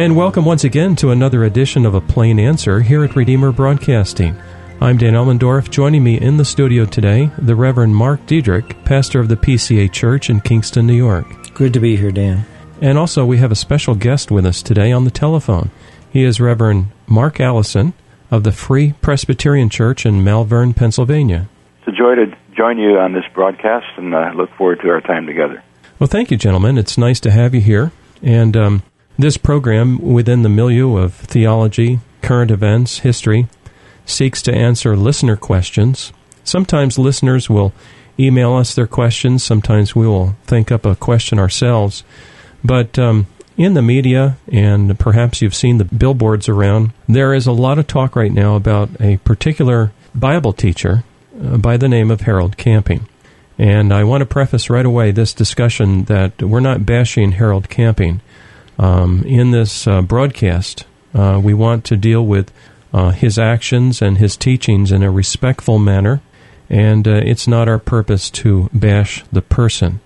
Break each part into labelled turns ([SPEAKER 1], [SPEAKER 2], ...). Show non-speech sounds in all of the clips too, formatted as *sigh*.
[SPEAKER 1] And welcome once again to another edition of A Plain Answer here at Redeemer Broadcasting. I'm Dan Elmendorf. Joining me in the studio today, the Reverend Mark Diedrich, pastor of the PCA Church in Kingston, New York.
[SPEAKER 2] Good to be here, Dan.
[SPEAKER 1] And also, we have a special guest with us today on the telephone. He is Reverend Mark Allison of the Free Presbyterian Church in Malvern, Pennsylvania.
[SPEAKER 3] It's a joy to join you on this broadcast, and I uh, look forward to our time together.
[SPEAKER 1] Well, thank you, gentlemen. It's nice to have you here. And um, this program, within the milieu of theology, current events, history, seeks to answer listener questions. Sometimes listeners will email us their questions. Sometimes we will think up a question ourselves. But um, in the media, and perhaps you've seen the billboards around, there is a lot of talk right now about a particular Bible teacher uh, by the name of Harold Camping. And I want to preface right away this discussion that we're not bashing Harold Camping. Um, in this uh, broadcast, uh, we want to deal with uh, his actions and his teachings in a respectful manner, and uh, it's not our purpose to bash the person.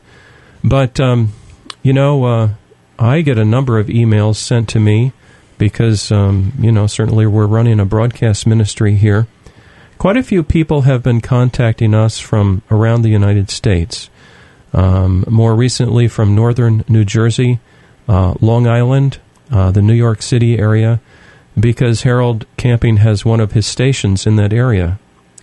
[SPEAKER 1] But, um, you know, uh, I get a number of emails sent to me because, um, you know, certainly we're running a broadcast ministry here. Quite a few people have been contacting us from around the United States. Um, more recently from northern New Jersey, uh, Long Island, uh, the New York City area, because Harold Camping has one of his stations in that area.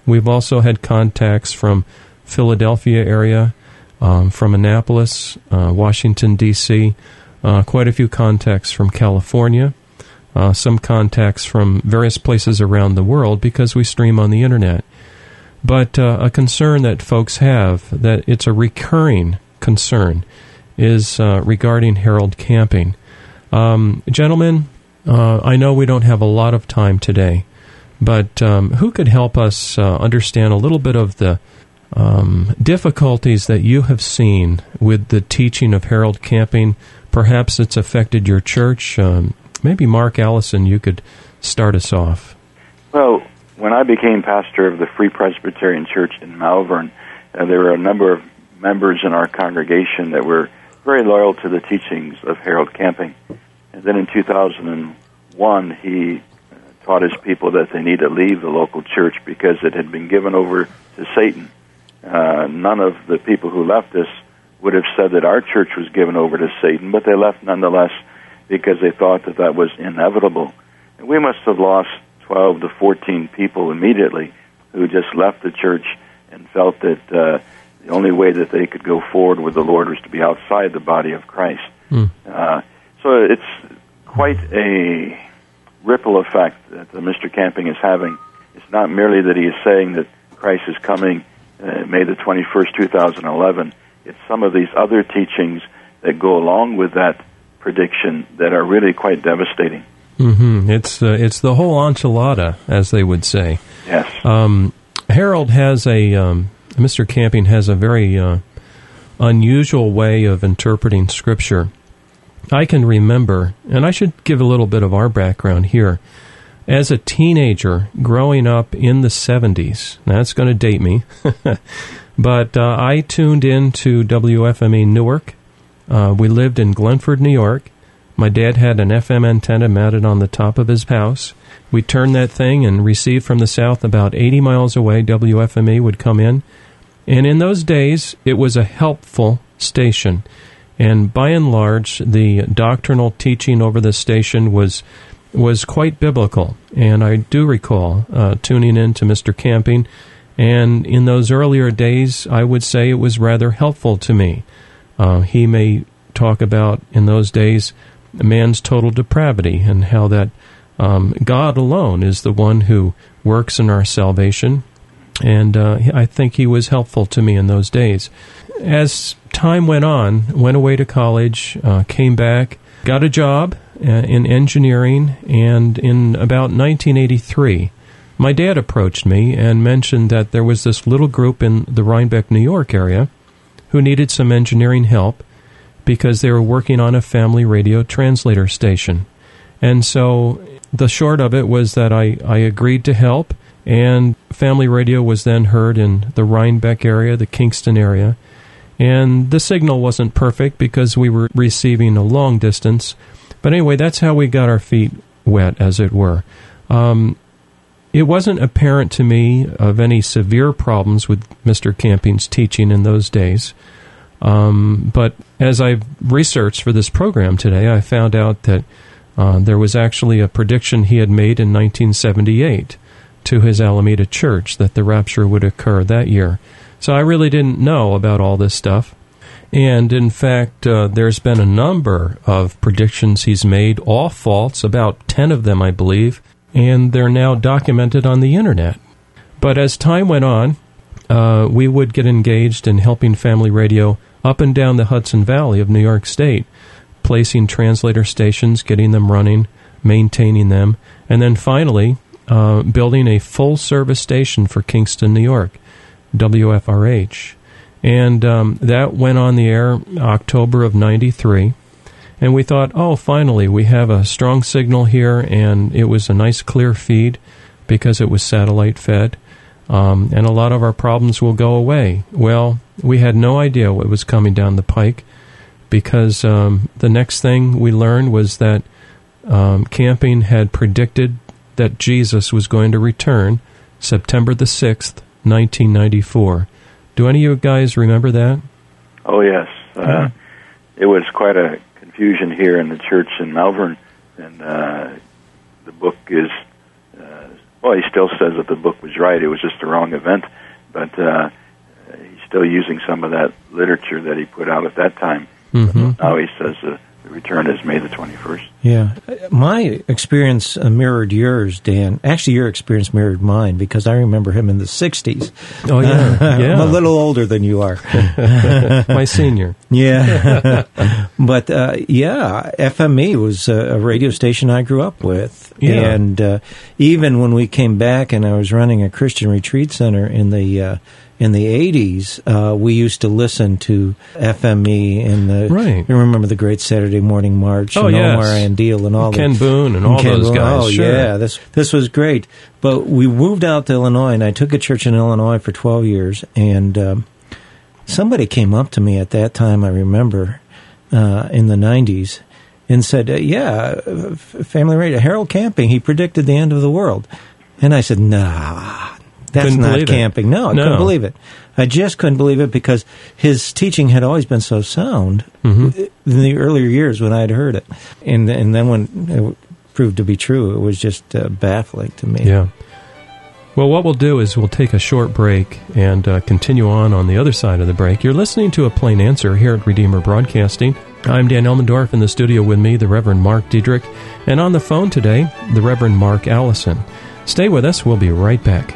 [SPEAKER 1] We've also had contacts from Philadelphia area, um, from Annapolis, uh, Washington D.C., uh, quite a few contacts from California, uh, some contacts from various places around the world because we stream on the internet. But uh, a concern that folks have, that it's a recurring concern, is uh, regarding Harold Camping. Um, gentlemen, uh, I know we don't have a lot of time today, but um, who could help us uh, understand a little bit of the um, difficulties that you have seen with the teaching of Harold Camping? Perhaps it's affected your church. Um, maybe Mark Allison, you could start us off.
[SPEAKER 3] Well, when I became pastor of the Free Presbyterian Church in Malvern, uh, there were a number of members in our congregation that were very loyal to the teachings of Harold Camping. And then in 2001, he uh, taught his people that they need to leave the local church because it had been given over to Satan. Uh, none of the people who left us would have said that our church was given over to Satan, but they left nonetheless because they thought that that was inevitable. And we must have lost 12 to 14 people immediately who just left the church and felt that uh, the only way that they could go forward with the Lord was to be outside the body of Christ. Mm. Uh, so it's quite a ripple effect that Mr. Camping is having. It's not merely that he is saying that Christ is coming uh, May the 21st, 2011. It's some of these other teachings that go along with that prediction that are really quite devastating.
[SPEAKER 1] Mm-hmm. It's uh, it's the whole enchilada, as they would say.
[SPEAKER 3] Yes.
[SPEAKER 1] Um, Harold has a um, Mr. Camping has a very uh, unusual way of interpreting Scripture. I can remember, and I should give a little bit of our background here. As a teenager growing up in the 70s, that's going to date me, *laughs* but uh, I tuned in to WFME Newark. Uh, we lived in Glenford, New York. My dad had an FM antenna mounted on the top of his house. We turned that thing and received from the south about 80 miles away. WFME would come in. And in those days, it was a helpful station. And by and large, the doctrinal teaching over the station was was quite biblical. And I do recall uh, tuning in to Mr. Camping, and in those earlier days, I would say it was rather helpful to me. Uh, he may talk about in those days man's total depravity and how that um, God alone is the one who works in our salvation. And uh, I think he was helpful to me in those days. As time went on, went away to college, uh, came back, got a job uh, in engineering, and in about 1983, my dad approached me and mentioned that there was this little group in the Rhinebeck, New York area who needed some engineering help because they were working on a family radio translator station. And so the short of it was that I, I agreed to help, and family radio was then heard in the Rhinebeck area, the Kingston area. And the signal wasn't perfect because we were receiving a long distance But anyway, that's how we got our feet wet, as it were. Um, it wasn't apparent to me of any severe problems with Mr. Camping's teaching in those days. Um, but as I researched for this program today, I found out that uh, there was actually a prediction he had made in 1978 to his Alameda church that the rapture would occur that year. So I really didn't know about all this stuff. And in fact, uh, there's been a number of predictions he's made, all false, about 10 of them, I believe, and they're now documented on the internet. But as time went on, uh, we would get engaged in helping family radio up and down the Hudson Valley of New York State, placing translator stations, getting them running, maintaining them, and then finally uh, building a full service station for Kingston, New York, WFRH. And um, that went on the air October of 93. And we thought, oh, finally, we have a strong signal here, and it was a nice clear feed because it was satellite fed. Um, and a lot of our problems will go away. Well, we had no idea what was coming down the pike because um, the next thing we learned was that um, camping had predicted that Jesus was going to return September the 6th, 1994. Do any of you guys remember that?
[SPEAKER 3] Oh, yes. Uh, it was quite a confusion here in the church in Malvern, and uh, the book is, uh, well, he still says that the book was right. It was just the wrong event, but uh, he's still using some of that literature that he put out at that time.
[SPEAKER 1] Mm-hmm.
[SPEAKER 3] Now he says uh, the return is May the 21st.
[SPEAKER 2] Yeah. My experience uh, mirrored yours, Dan. Actually, your experience mirrored mine because I remember him in the 60s.
[SPEAKER 1] Oh, yeah. *laughs* yeah.
[SPEAKER 2] I'm a little older than you are. *laughs*
[SPEAKER 1] My senior.
[SPEAKER 2] Yeah. *laughs* but uh, yeah, FME was a radio station I grew up with.
[SPEAKER 1] Yeah.
[SPEAKER 2] And uh, even when we came back and I was running a Christian retreat center in the uh, in the 80s, uh, we used to listen to FME and the.
[SPEAKER 1] Right.
[SPEAKER 2] You remember the Great Saturday Morning March
[SPEAKER 1] Oh,
[SPEAKER 2] and
[SPEAKER 1] yes.
[SPEAKER 2] Omar and all
[SPEAKER 1] Ken
[SPEAKER 2] the,
[SPEAKER 1] Boone and all
[SPEAKER 2] Ken
[SPEAKER 1] those
[SPEAKER 2] Boone.
[SPEAKER 1] guys.
[SPEAKER 2] Oh,
[SPEAKER 1] sure.
[SPEAKER 2] yeah. This, this was great. But we moved out to Illinois, and I took a church in Illinois for 12 years. And um, somebody came up to me at that time, I remember, uh, in the 90s, and said, uh, Yeah, Family Radio, Harold Camping, he predicted the end of the world. And I said, Nah, that's
[SPEAKER 1] Couldn't
[SPEAKER 2] not
[SPEAKER 1] believe it.
[SPEAKER 2] camping. No, I
[SPEAKER 1] No.
[SPEAKER 2] couldn't believe it. I just couldn't believe it because his teaching had always been so sound
[SPEAKER 1] Mm-hmm.
[SPEAKER 2] in the earlier years when I had heard it. And, and then when it proved to be true, it was just uh, baffling to me.
[SPEAKER 1] Yeah. Well, what we'll do is we'll take a short break and uh, continue on on the other side of the break. You're listening to A Plain Answer here at Redeemer Broadcasting. I'm Dan Elmendorf in the studio with me, the Reverend Mark Diedrich, and on the phone today, the Reverend Mark Allison. Stay with us. We'll be right back.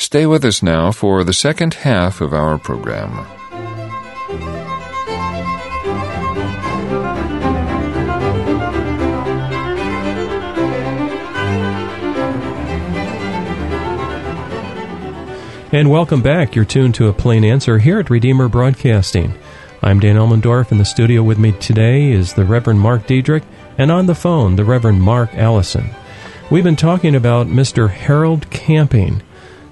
[SPEAKER 4] Stay with us now for the second half of our program.
[SPEAKER 1] And welcome back. You're tuned to A Plain Answer here at Redeemer Broadcasting. I'm Dan Elmendorf. In the studio with me today is the Reverend Mark Diedrich, and on the phone, the Reverend Mark Allison. We've been talking about Mr. Harold Camping.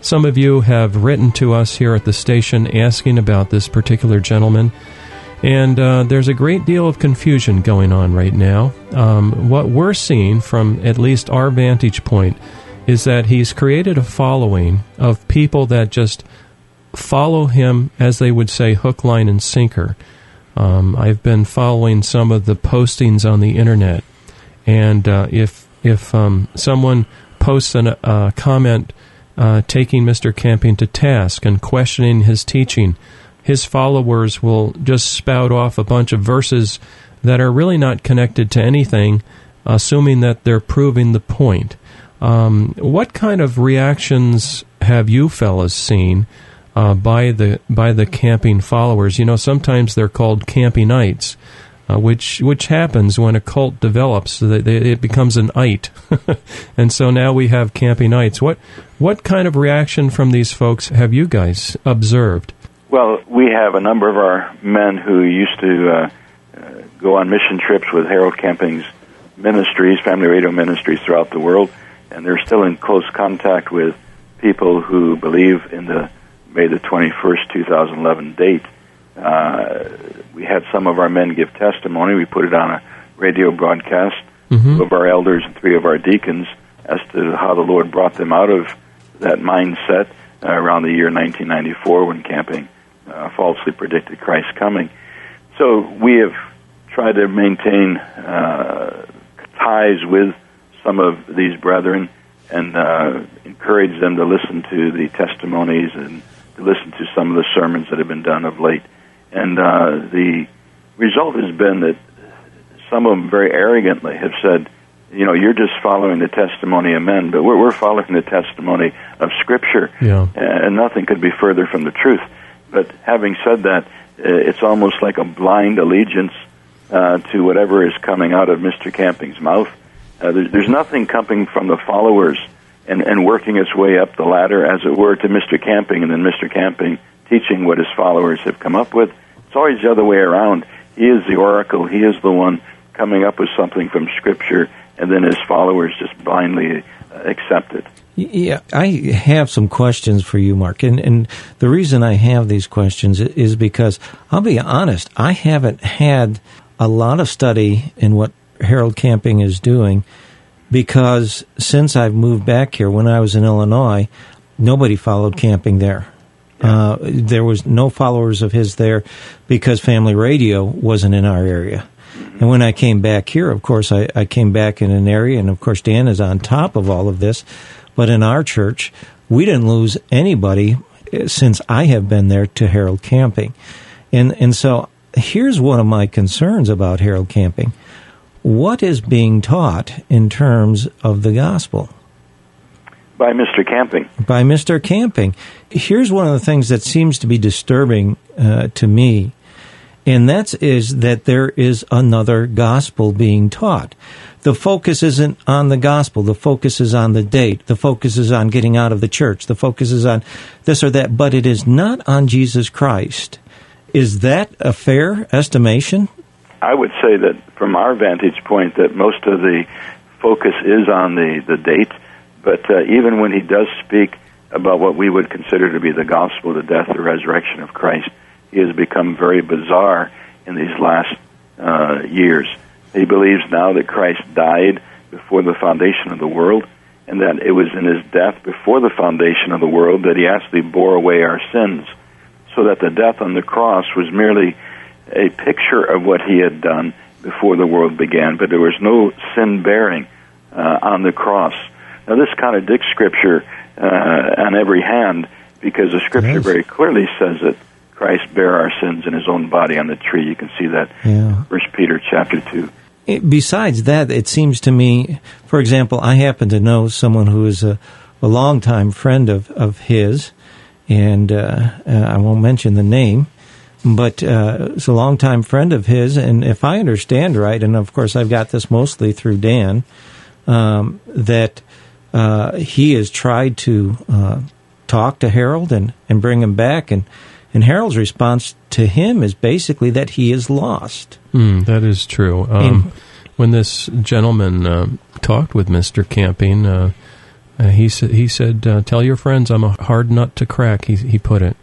[SPEAKER 1] Some of you have written to us here at the station asking about this particular gentleman, and uh, there's a great deal of confusion going on right now. Um, what we're seeing from at least our vantage point is that he's created a following of people that just follow him, as they would say, hook, line, and sinker. Um, I've been following some of the postings on the internet, and uh, if if um, someone posts a uh, comment uh, taking Mr. Camping to task and questioning his teaching, his followers will just spout off a bunch of verses that are really not connected to anything, assuming that they're proving the point. Um, what kind of reactions have you fellas seen uh, by the by the camping followers? You know, sometimes they're called campionites, uh, which which happens when a cult develops. It becomes an ite, *laughs* and so now we have campionites. What what kind of reaction from these folks have you guys observed?
[SPEAKER 3] Well, we have a number of our men who used to uh, uh go on mission trips with Harold Camping's ministries, family radio ministries throughout the world and they're still in close contact with people who believe in the May the 21st, 2011 date. Uh, we had some of our men give testimony. We put it on a radio broadcast. Mm-hmm. Two of our elders and three of our deacons as to how the Lord brought them out of that mindset uh, around the year 1994 when camping uh, falsely predicted Christ's coming. So we have tried to maintain uh, ties with some of these brethren and uh, encourage them to listen to the testimonies and to listen to some of the sermons that have been done of late. And uh, the result has been that some of them very arrogantly have said, you know, you're just following the testimony of men, but we're, we're following the testimony of Scripture,
[SPEAKER 1] yeah.
[SPEAKER 3] and nothing could be further from the truth. But having said that, it's almost like a blind allegiance uh, to whatever is coming out of Mr. Camping's mouth uh, there's, there's nothing coming from the followers and, and working its way up the ladder, as it were, to Mr. Camping, and then Mr. Camping teaching what his followers have come up with. It's always the other way around. He is the oracle. He is the one coming up with something from Scripture, and then his followers just blindly uh, accept it.
[SPEAKER 2] Yeah, I have some questions for you, Mark. And, and the reason I have these questions is because I'll be honest, I haven't had a lot of study in what Harold Camping is doing because since I've moved back here, when I was in Illinois, nobody followed camping there. Uh, there was no followers of his there because family radio wasn't in our area. And when I came back here, of course, I, I came back in an area, and of course, Dan is on top of all of this. But in our church, we didn't lose anybody uh, since I have been there to Harold Camping. And, and so here's one of my concerns about Harold Camping what is being taught in terms of the gospel?
[SPEAKER 3] By Mr. Camping.
[SPEAKER 2] By Mr. Camping. Here's one of the things that seems to be disturbing uh, to me, and that is that there is another gospel being taught. The focus isn't on the gospel. The focus is on the date. The focus is on getting out of the church. The focus is on this or that, but it is not on Jesus Christ. Is that a fair estimation?
[SPEAKER 3] I would say that from our vantage point, that most of the focus is on the the date. But uh, even when he does speak about what we would consider to be the gospel, the death, the resurrection of Christ, he has become very bizarre in these last uh, years. He believes now that Christ died before the foundation of the world, and that it was in his death before the foundation of the world that he actually bore away our sins, so that the death on the cross was merely a picture of what he had done before the world began, but there was no sin bearing uh, on the cross. Now, this contradicts Scripture uh, on every hand because the Scripture yes. very clearly says that Christ bare our sins in His own body on the tree. You can see that, yeah. First Peter chapter two.
[SPEAKER 2] besides that, it seems to me, for example, I happen to know someone who is a, a longtime friend of, of his, and uh, uh I won't mention the name, but uh, it's a longtime friend of his, and if I understand right, and of course I've got this mostly through Dan, um, that uh, he has tried to uh, talk to Harold and, and bring him back, and and Harold's response to him is basically that he is lost.
[SPEAKER 1] Mm, that is true. Um, when this gentleman uh, talked with Mister Camping, uh, uh, he said, "He said, tell your friends I'm a hard nut to crack." He he put it.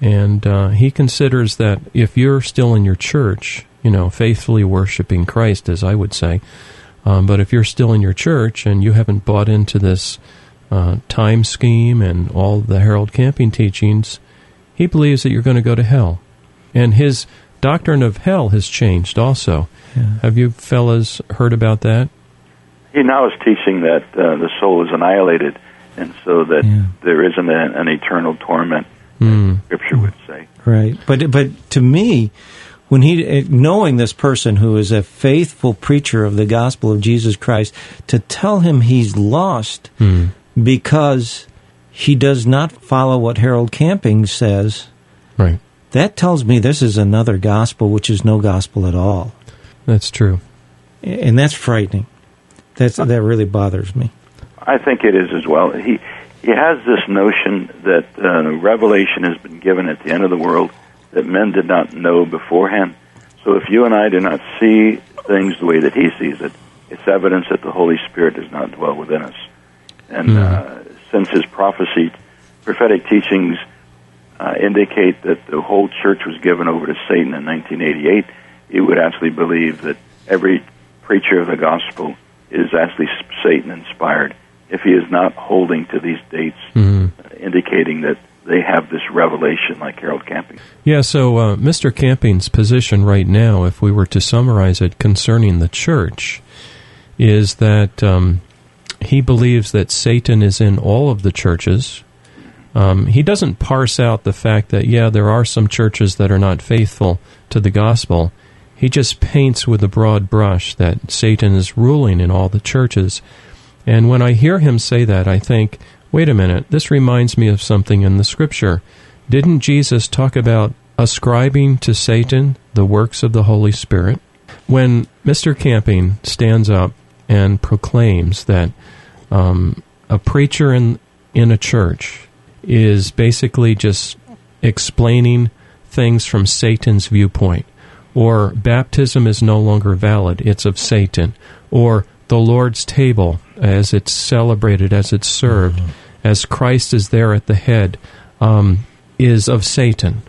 [SPEAKER 1] And uh, he considers that if you're still in your church, you know, faithfully worshiping Christ, as I would say, um, but if you're still in your church and you haven't bought into this uh, time scheme and all the Harold Camping teachings, he believes that you're going to go to hell. And his doctrine of hell has changed also.
[SPEAKER 2] Yeah.
[SPEAKER 1] Have you fellas heard about that?
[SPEAKER 3] He now is teaching that uh, the soul is annihilated, and so that
[SPEAKER 2] Yeah.
[SPEAKER 3] there isn't an, an eternal torment.
[SPEAKER 1] Mm.
[SPEAKER 3] Scripture would say.
[SPEAKER 2] Right, but but to me, when he knowing this person who is a faithful preacher of the gospel of Jesus Christ, to tell him he's lost
[SPEAKER 1] Mm.
[SPEAKER 2] because he does not follow what Harold Camping says,
[SPEAKER 1] Right.
[SPEAKER 2] that tells me this is another gospel which is no gospel at all,
[SPEAKER 1] That's true.
[SPEAKER 2] and that's frightening. That's that really bothers me.
[SPEAKER 3] I think it is as well. He he has this notion that uh, revelation has been given at the end of the world that men did not know beforehand. So if you and I do not see things the way that he sees it, it's evidence that the Holy Spirit does not dwell within us. And
[SPEAKER 1] Hmm.
[SPEAKER 3] uh, since his prophecy, prophetic teachings uh, indicate that the whole church was given over to Satan in 1988, you would actually believe that every preacher of the gospel is actually Satan inspired if he is not holding to these dates,
[SPEAKER 1] Mm.
[SPEAKER 3] indicating that they have this revelation like Harold Camping.
[SPEAKER 1] Yeah, so uh, Mr. Camping's position right now, if we were to summarize it concerning the church, is that um, he believes that Satan is in all of the churches. Um, he doesn't parse out the fact that, yeah, there are some churches that are not faithful to the gospel. He just paints with a broad brush that Satan is ruling in all the churches. And when I hear him say that, I think, wait a minute, this reminds me of something in the scripture. Didn't Jesus talk about ascribing to Satan the works of the Holy Spirit? When Mr. Camping stands up and proclaims that um, a preacher in, in a church is basically just explaining things from Satan's viewpoint, or baptism is no longer valid, it's of Satan, or the Lord's table as it's celebrated, as it's served, as Christ is there at the head, um, is of Satan.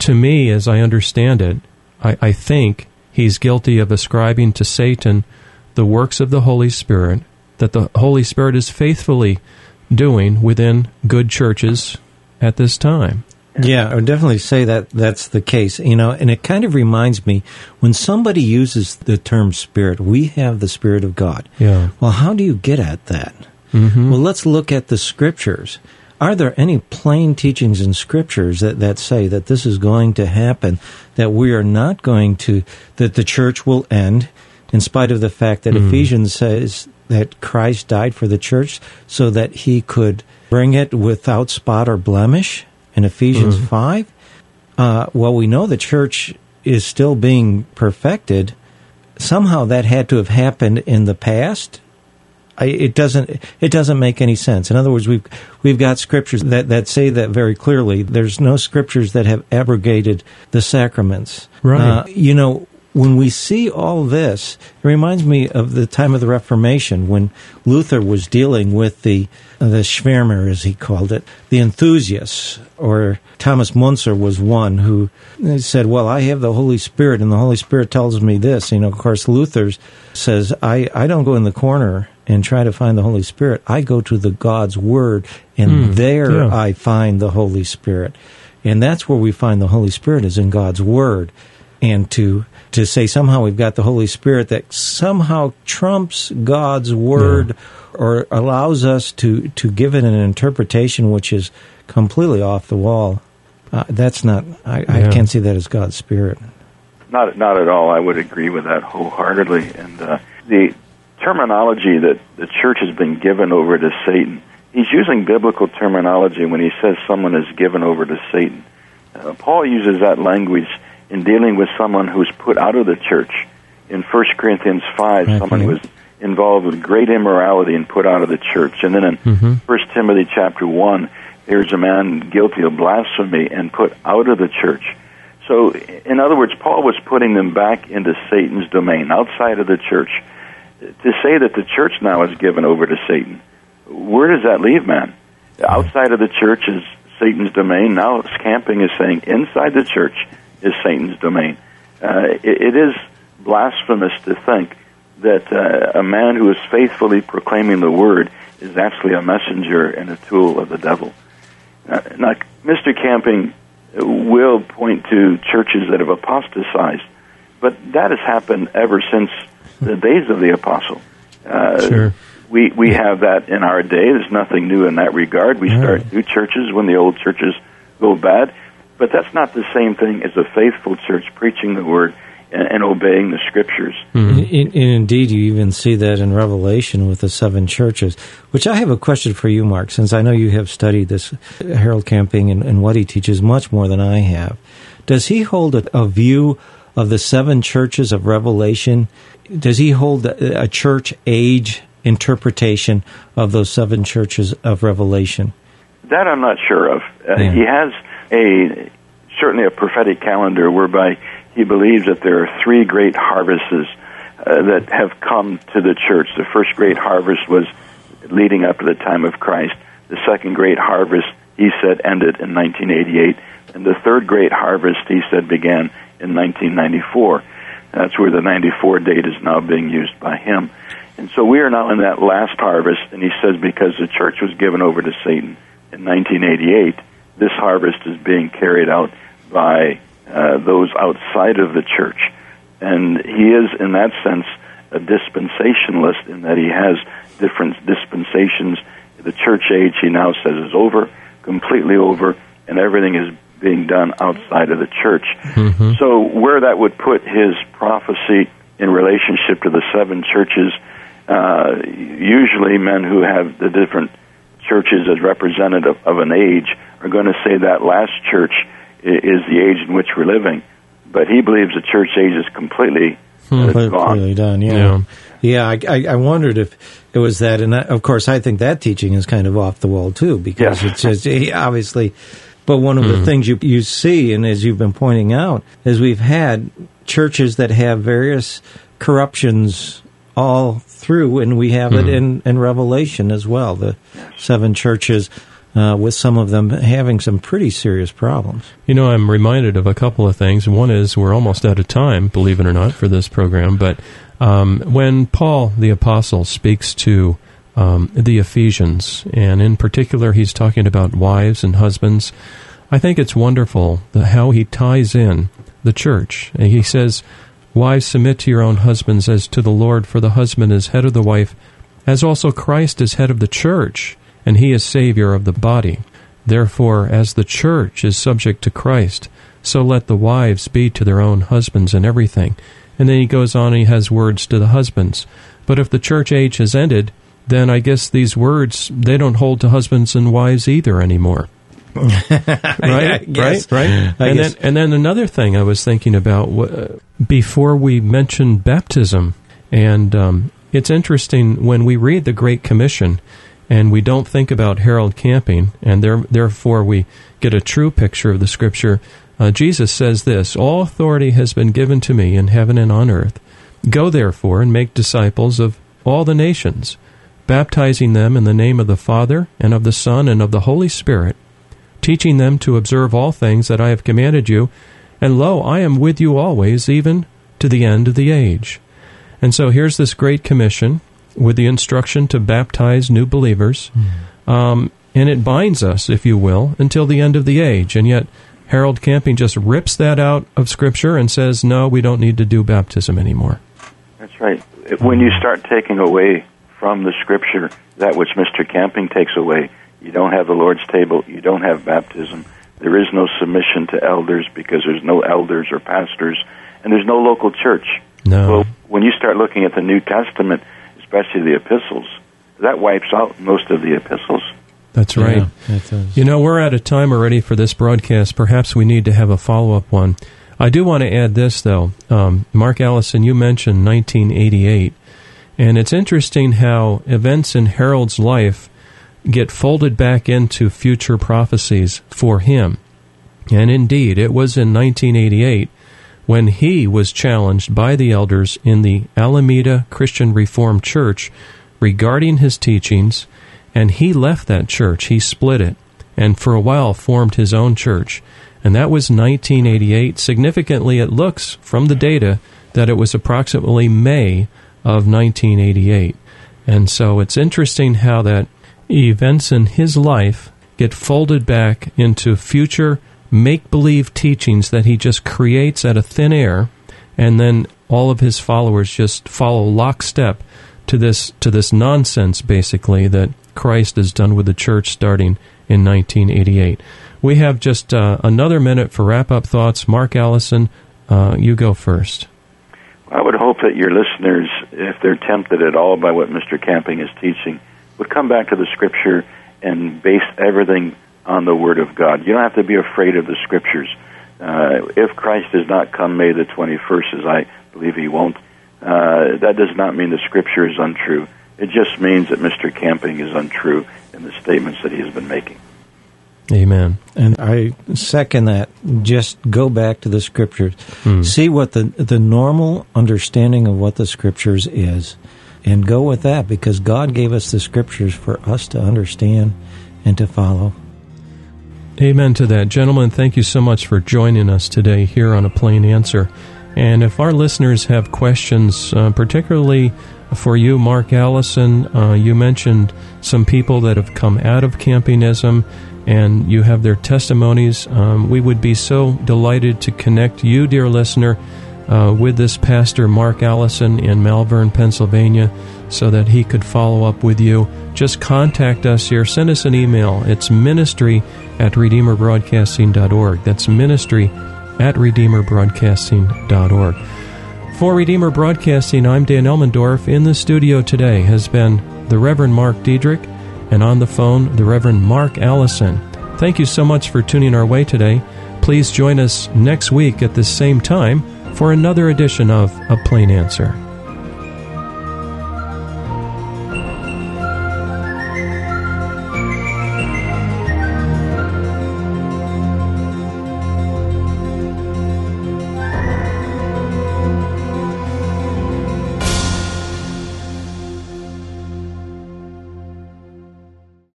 [SPEAKER 1] To me, as I understand it, I, I think he's guilty of ascribing to Satan the works of the Holy Spirit that the Holy Spirit is faithfully doing within good churches at this time.
[SPEAKER 2] Yeah, I would definitely say that that's the case. You know, and it kind of reminds me when somebody uses the term spirit, we have the Spirit of God.
[SPEAKER 1] Yeah.
[SPEAKER 2] Well, how do you get at that?
[SPEAKER 1] Mm-hmm.
[SPEAKER 2] Well, let's look at the scriptures. Are there any plain teachings in scriptures that, that say that this is going to happen, that we are not going to, that the church will end, in spite of the fact that
[SPEAKER 1] Mm.
[SPEAKER 2] Ephesians says that Christ died for the church so that he could bring it without spot or blemish in Ephesians
[SPEAKER 1] Mhm.
[SPEAKER 2] 5? Uh, well, we know the church is still being perfected. Somehow that had to have happened in the past. I, it doesn't. It doesn't make any sense. In other words, we've we've got scriptures that, that say that very clearly. There's no scriptures that have abrogated the sacraments.
[SPEAKER 1] Right.
[SPEAKER 2] Uh, you know, when we see all this, it reminds me of the time of the Reformation when Luther was dealing with the the Schwärmer, as he called it, the enthusiasts, or Thomas Müntzer was one who said, "Well, I have the Holy Spirit, and the Holy Spirit tells me this." You know, of course, Luther says, "I I don't go in the corner." And try to find the Holy Spirit. I go to the God's Word, and
[SPEAKER 1] Mm,
[SPEAKER 2] there
[SPEAKER 1] yeah.
[SPEAKER 2] I find the Holy Spirit, and that's where we find the Holy Spirit is in God's Word and to to say somehow we've got the Holy Spirit that somehow trumps God's word or allows us to to give it an interpretation which is completely off the wall. Uh, that's not. I, I can't see that as God's Spirit.
[SPEAKER 3] Not not at all. I would agree with that wholeheartedly. And uh, the terminology that the church has been given over to Satan, he's using biblical terminology when he says someone is given over to Satan. Uh, Paul uses that language in dealing with someone who's put out of the church. In 1 Corinthians 5,
[SPEAKER 2] Okay.
[SPEAKER 3] someone who was involved with great immorality and put out of the church. And then in
[SPEAKER 1] Mhm.
[SPEAKER 3] 1 Timothy chapter 1, there's a man guilty of blasphemy and put out of the church. So, in other words, Paul was putting them back into Satan's domain, outside of the church. To say that the church now is given over to Satan, where does that leave man? Outside of the church is Satan's domain. Now, scamping is saying inside the church is Satan's domain. Uh, it, it is blasphemous to think that uh, a man who is faithfully proclaiming the word is actually a messenger and a tool of the devil. Uh, now, Mr. Camping will point to churches that have apostatized, but that has happened ever since the days of the apostle.
[SPEAKER 1] Uh, sure.
[SPEAKER 3] We we have that in our day. There's nothing new in that regard. We start new churches when the old churches go bad, but that's not the same thing as a faithful church preaching the word and, and obeying the scriptures.
[SPEAKER 2] Mm-hmm. In, in, indeed, you even see that in Revelation with the seven churches. Which I have a question for you, Mark, since I know you have studied this Harold Camping and, and what he teaches much more than I have. Does he hold a, a view of the seven churches of Revelation? Does he hold a, a church age interpretation of those seven churches of Revelation?
[SPEAKER 3] That I'm not sure of. Uh, yeah. He has a certainly a prophetic calendar whereby he believes that there are three great harvests uh, that have come to the church. The first great harvest was leading up to the time of Christ. The second great harvest, he said, ended in 1988. And the third great harvest, he said, began in 1994. That's where the 94 date is now being used by him. And so we are now in that last harvest, and he says because the church was given over to Satan in 1988, this harvest is being carried out by uh, those outside of the church. And he is, in that sense, a dispensationalist in that he has different dispensations. The church age, he now says, is over, completely over, and everything is being done outside of the church. Mm-hmm. So, where that would put his prophecy in relationship to the seven churches, uh, usually men who have the different churches as representative of an age are going to say that last church is the age in which we're living. But he believes the church age is completely
[SPEAKER 2] hmm. completely done. Yeah, yeah. yeah I, I, wondered if it was that, and I, of course, I think that teaching is kind of off the wall too, because yes. it's just obviously. But one of mm. the hmm. things you you see, and as you've been pointing out, is we've had churches that have various corruptions all through, and we have mm. it hmm. in, in Revelation as well. The seven churches uh, with some of them having some pretty serious problems.
[SPEAKER 1] You know, I'm reminded of a couple of things. One is we're almost out of time, believe it or not, for this program. But um, when Paul the Apostle speaks to um, the Ephesians, and in particular, he's talking about wives and husbands, I think it's wonderful how he ties in the church. And he says, Wives, submit to your own husbands as to the Lord, for the husband is head of the wife, as also Christ is head of the church and he is Savior of the body. Therefore, as the church is subject to Christ, so let the wives be to their own husbands in everything. And then he goes on and he has words to the husbands. But if the church age has ended, then I guess these words they don't hold to husbands and wives either anymore. *laughs* right, right, right. and then, and then another thing I was thinking about uh, before we mentioned baptism, and um, it's interesting when we read the Great Commission and we don't think about Harold Camping, and there, therefore we get a true picture of the Scripture. Uh, Jesus says this All authority has been given to me in heaven and on earth. Go therefore and make disciples of all the nations, baptizing them in the name of the Father, and of the Son, and of the Holy Spirit, teaching them to observe all things that I have commanded you. And lo, I am with you always, even to the end of the age. And so here's this great commission with the instruction to baptize new believers. Mm. Um, and it binds us, if you will, until the end of the age. And yet, Harold Camping just rips that out of Scripture and says, no, we don't need to do baptism anymore.
[SPEAKER 3] That's right. When you start taking away from the Scripture that which Mr. Camping takes away, you don't have the Lord's table, you don't have baptism, there is no submission to elders because there's no elders or pastors, and there's no local church.
[SPEAKER 1] No.
[SPEAKER 3] Well, when you start looking at the New Testament, especially the epistles, that wipes out most of the epistles.
[SPEAKER 1] That's right. Yeah, you know, we're out of time already for this broadcast. Perhaps we need to have a follow up one. I do want to add this, though. Um, Mark Allison, you mentioned 1988. And it's interesting how events in Harold's life get folded back into future prophecies for him. And indeed, it was in 1988 when he was challenged by the elders in the Alameda Christian Reformed Church regarding his teachings, and he left that church. He split it, and for a while formed his own church. And that was 1988. Significantly, it looks from the data that it was approximately May of 1988. And so it's interesting how that events in his life get folded back into future make believe teachings that he just creates out of thin air, and then all of his followers just follow lockstep to this to this nonsense basically that Christ has done with the church starting in 1988. We have just uh, another minute for wrap up thoughts. Mark Allison, uh, you go first.
[SPEAKER 3] I would hope that your listeners, if they're tempted at all by what Mr. Camping is teaching, would come back to the Scripture and base everything on the Word of God. You don't have to be afraid of the Scriptures. Uh, if Christ does not come May the 21st, as I believe he won't, uh, that does not mean the Scripture is untrue. It just means that Mr. Camping is untrue in the statements that he has been making.
[SPEAKER 1] Amen.
[SPEAKER 2] And I second that. Just go back to the scriptures.
[SPEAKER 1] Hmm.
[SPEAKER 2] See what the the normal understanding of what the scriptures is and go with that because God gave us the scriptures for us to understand and to follow.
[SPEAKER 1] Amen to that. Gentlemen, thank you so much for joining us today here on A Plain Answer. And if our listeners have questions, uh, particularly for you, Mark Allison, uh, you mentioned some people that have come out of campism and you have their testimonies. Um, we would be so delighted to connect you, dear listener, uh, with this pastor, Mark Allison, in Malvern, Pennsylvania, so that he could follow up with you. Just contact us here. Send us an email. It's ministry at redeemerbroadcasting.org. That's ministry at redeemerbroadcasting.org. For Redeemer Broadcasting, I'm Dan Elmendorf. In the studio today has been the Reverend Mark Diedrich, and on the phone, the Reverend Mark Allison. Thank you so much for tuning our way today. Please join us next week at the same time for another edition of A Plain Answer.